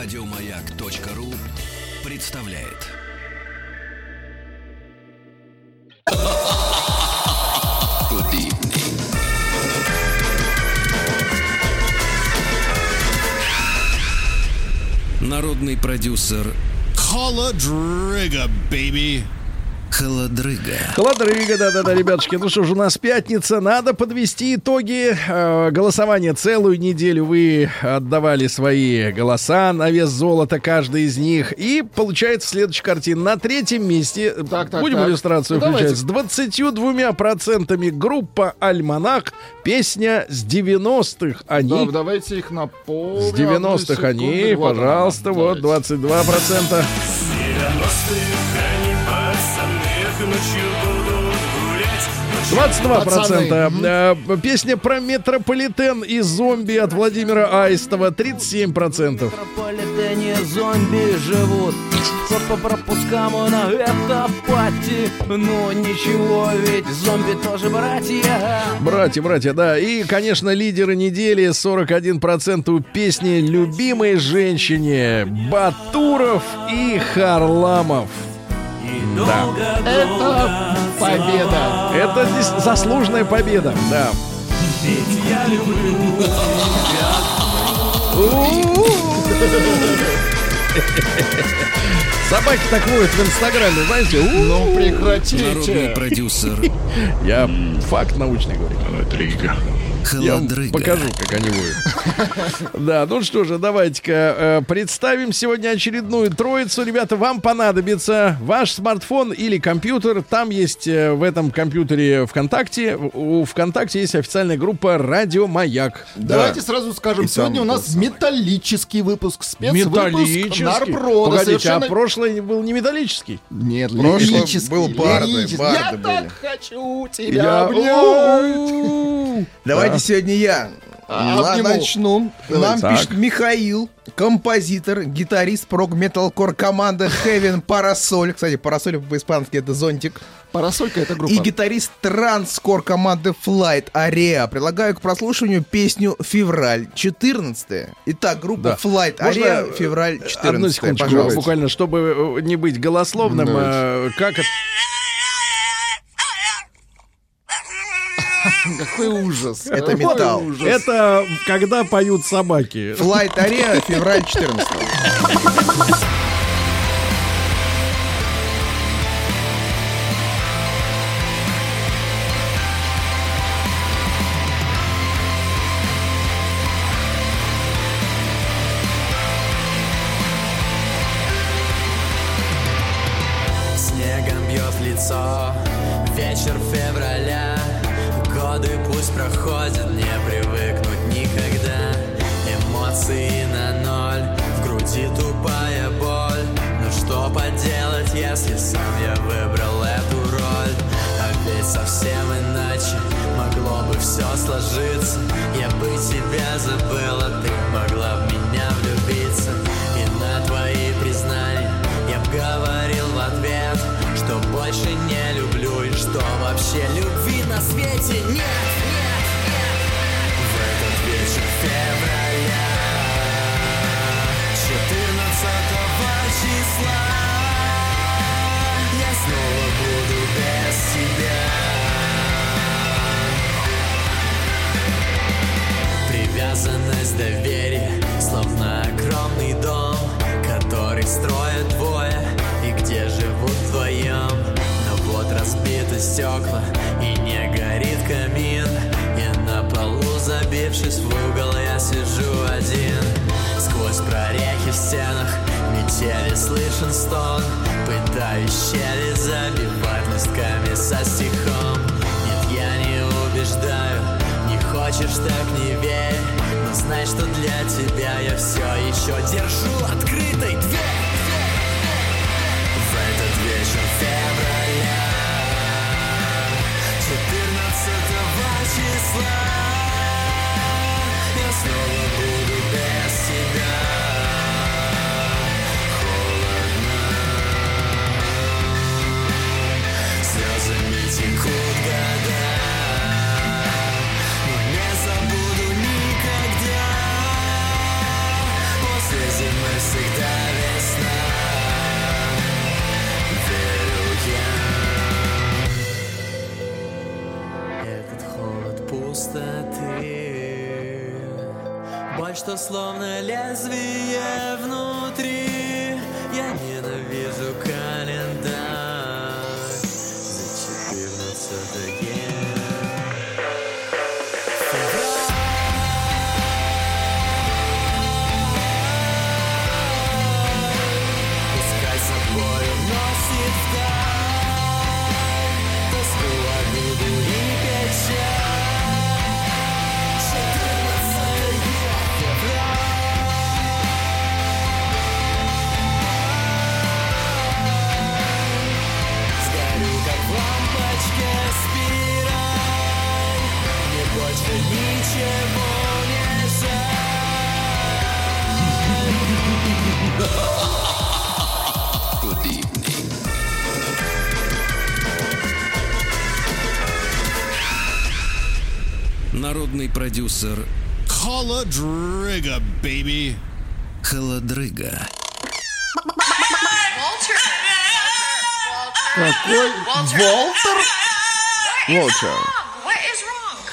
Радиомаяк.ру представляет. Народный продюсер Холодрыга, baby. Холодрыга. Холодрыга, да-да-да, ребятушки. Ну что ж, у нас пятница. Надо подвести итоги э, голосования. Целую неделю вы отдавали свои голоса на вес золота, каждый из них. И получается следующая картина. На третьем месте, Так, так, будем так. иллюстрацию Ну, включать, с 22 процентами группа «Альманах». Песня с 90-х. Они... Да, давайте их напомним. С 90-х они, Вот она, пожалуйста, вот давайте. 22 процента. Двадцать два процента. Э, Песня про метрополитен и зомби от Владимира Аистова 37 процентов. метрополитене зомби живут по пропускам на это пати Но ничего, ведь зомби тоже братья Братья, братья, да. И, конечно, лидеры недели 41% у песни «Любимой женщине» Батуров и Харламов. Да. Это победа. Это заслуженная победа, да. Собаки так воют в Инстаграме, знаете? Ну Народный прекратите. продюсер Я факт научный говорю. Я вам Холодрыга. покажу, как они воют. Да, ну что же, давайте-ка э, представим сегодня очередную троицу. Ребята, вам понадобится ваш смартфон или компьютер. Там есть э, в этом компьютере ВКонтакте. У ВКонтакте есть официальная группа «Радио Маяк». Давайте сразу скажем, сегодня у нас металлический выпуск, спецвыпуск Металлический. Нарпрода. Погодите, а прошлый был не металлический? Нет, лирический. был барды, Я так хочу тебя Я... обнять. Давайте Да. сегодня я А, обниму. начну. Нам Так. пишет Михаил, композитор, гитарист прог металкор команды Heaven Parasol. Кстати, парасоль по-испански это зонтик. Парасолька это группа. И гитарист транскор команды Flight Area. Предлагаю к прослушиванию песню «Февраль 14». Итак, группа Да. Flight Можно, Area «Февраль 14». Одну секундочку, пожалуйста. буквально, чтобы э, не быть голословным, Давайте. э, как это... Какой ужас. Это металл. Это когда поют собаки. Flight Area «Февраль 14». Если сам я выбрал эту роль? А ведь совсем иначе Могло бы все сложиться. Я бы тебя забыла Ты могла в меня влюбиться. И на твои признания Я б говорил в ответ Что больше не люблю И что вообще любви на свете нет. Огромный дом Который строят двое И где живут вдвоем. Но вот разбиты стекла И не горит камин И на полу забившись в угол Я сижу один. Сквозь прорехи в стенах Метели слышен стон Пытаюсь щели забивать листками со стихом. Нет, я не убеждаю хочешь, так не верь. Но знай, что для тебя я все еще держу открытой дверь. В этот вечер февраля 14 числа Я снова Что словно лезвие Народный продюсер Холодрыга, baby. Холодрыга. Какой Волтер? Волча.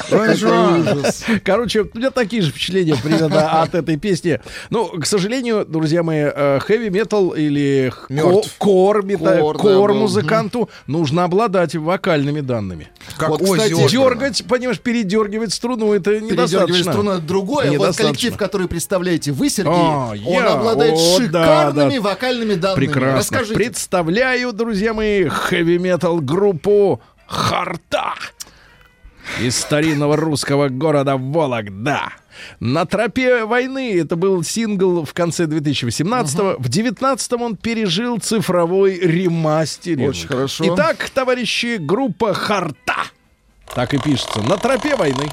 Короче, у меня такие же впечатления примерно от этой песни. Ну, к сожалению, друзья мои, хэви метал или х- Мертв. ко- кор, мета- Кор, да, кор был. музыканту нужно обладать вокальными данными. Как Вот, кстати. Дергать, понимаешь, передергивать струну это недостаточно. струну это другое. Вот Недостаточно. коллектив, который представляете вы, Сергей, А, он обладает шикарными вокальными данными. Прекрасно. Расскажите. Представляю, друзья мои, хэви-метал группу Харта из старинного русского города Вологда. На тропе войны это был сингл в конце 2018-го. В 19-м он пережил цифровой ремастеринг. Очень хорошо. Итак, товарищи, группа Харта. Так и пишется. На тропе войны.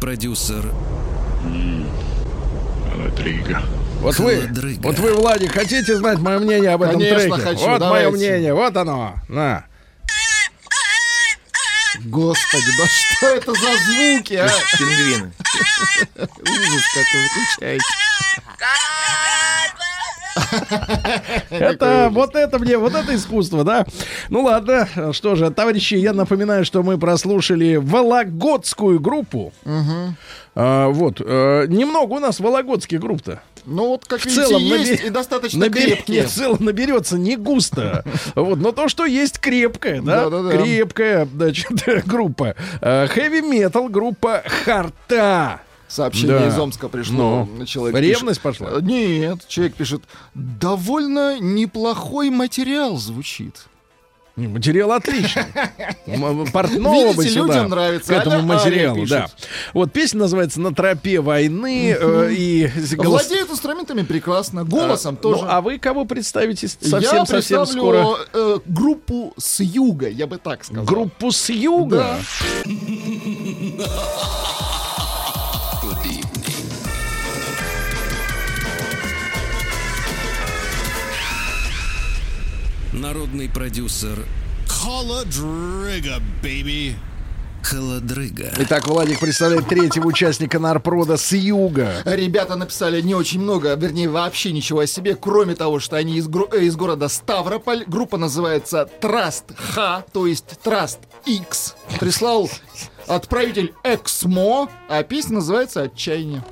Продюсер Вот вы, вот вы, Владик, хотите знать мое мнение об этом Конечно, треке? хочу, вот давайте. мое мнение, вот оно. На. Господи, да что это за звуки, а? Пингвины. Ужас какой, выключайте. Это вот это мне, вот это искусство, да? Ну ладно, что же, товарищи, я напоминаю, что мы прослушали Вологодскую группу. А, вот, э, немного у нас вологодских групп-то. Ну вот, как В видите, целом есть набе- и достаточно набери- крепкие. В целом наберется не густо. Вот, но то, что есть крепкая, да? Да-да-да. Крепкая, значит, группа. Хэви метал группа Харта. Сообщение Да. из Омска пришло. Ну, Человек ревность пишет- пошла? Нет, человек пишет, довольно неплохой материал звучит. Материал отличный. Портного бы сюда, людям нравится. К этому материалу, да. Вот песня называется «На тропе войны». э, И Владеет инструментами прекрасно, голосом тоже. Ну, а вы кого представите совсем-совсем скоро? э, группу с юга, я бы так сказал. Группу с юга? Да. Народный продюсер Холодрыга, baby. Холодрыга. Итак, Владик представляет третьего участника Нарпрода с юга. Ребята написали не очень много, вернее, вообще ничего о себе, кроме того, что они из, гро- э, из города Ставрополь. Группа называется Trust Х, то есть Trust X. Прислал отправитель Эксмо, а песня называется «Отчаяние».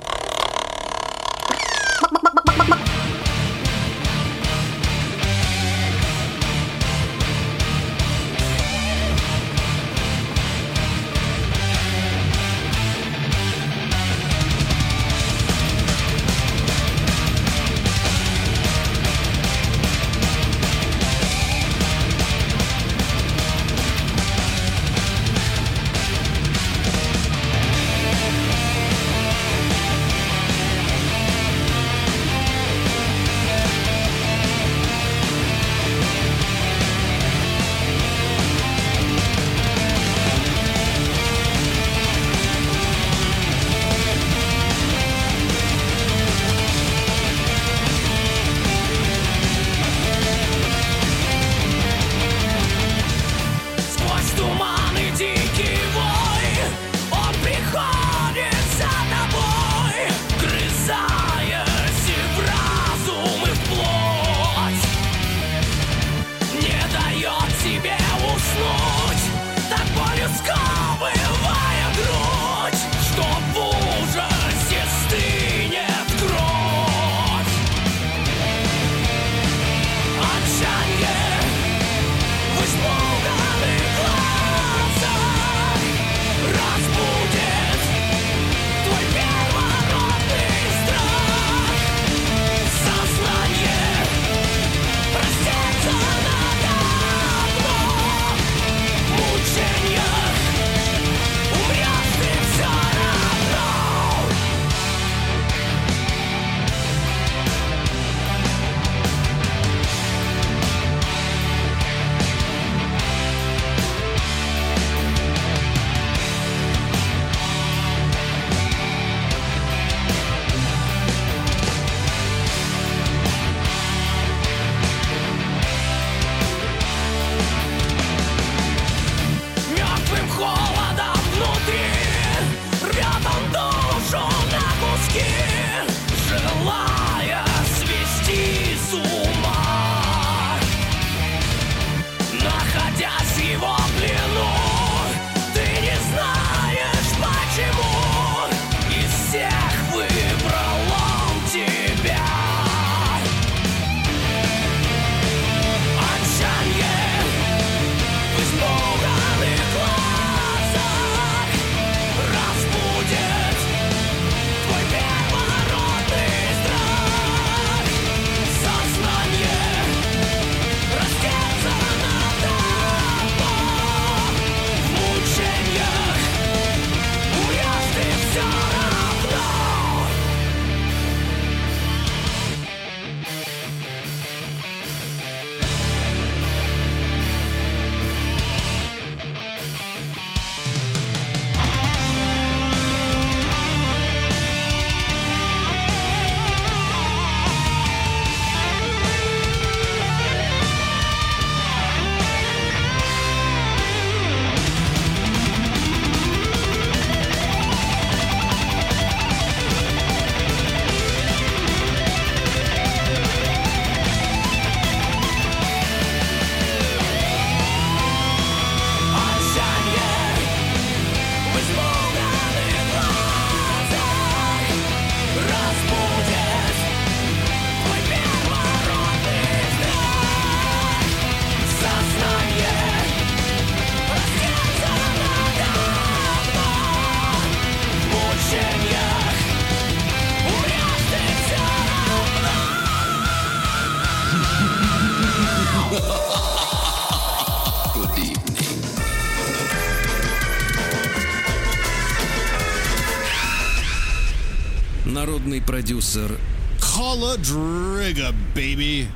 Народный продюсер Холодрыга, baby.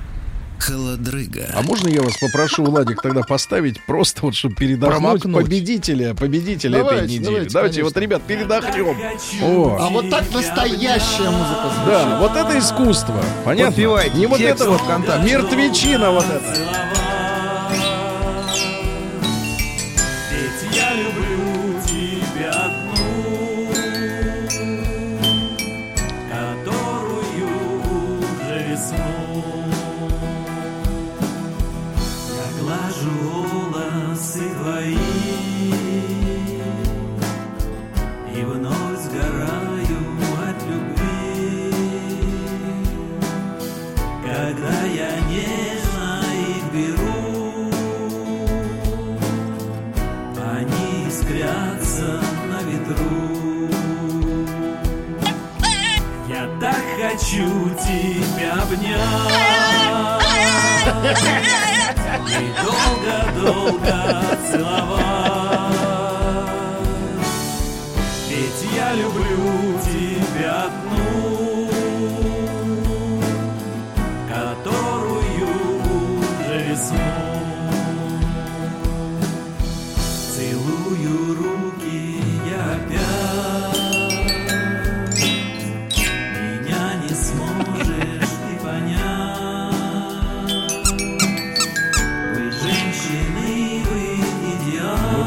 Холодрыга. А можно я вас попрошу, Владик, тогда поставить просто вот, чтобы передохнуть Промокнуть. победителя, победителя этой Давайте, недели. давайте, Давайте, вот, ребят, передохнем. О, А вот так настоящая музыка звучит. да, вот это искусство. Понятно? Подпевайте Не вот это вот ВКонтакте. мертвечина вот это. Хочу тебя обнять и долго-долго целовать.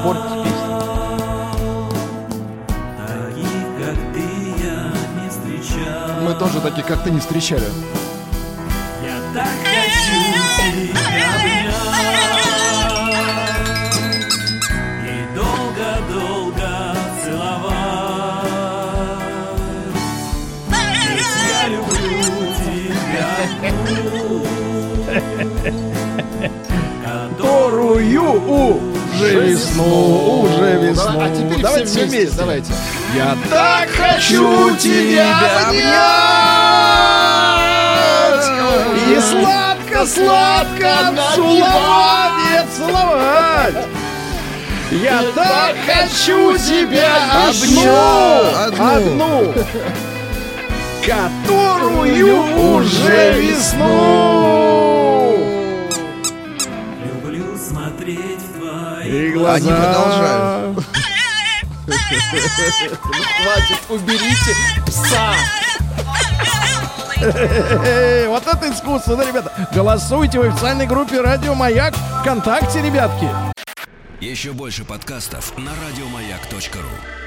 Портите песню. Мы тоже таких, как ты, не встречали. Я так хочу тебя обнять И уже весну, уже весну. Давай, а теперь Давайте все вместе. Давайте. Я так хочу тебя обнять. И сладко-сладко целовать, целовать. Я так хочу тебя Одну, одну, одну, которую уже весну. И глаза. Они продолжают. Хватит, уберите пса. Вот это искусство, да, ребята? Голосуйте в официальной группе Радио Маяк ВКонтакте, ребятки. Еще больше подкастов на радиомаяк.ру.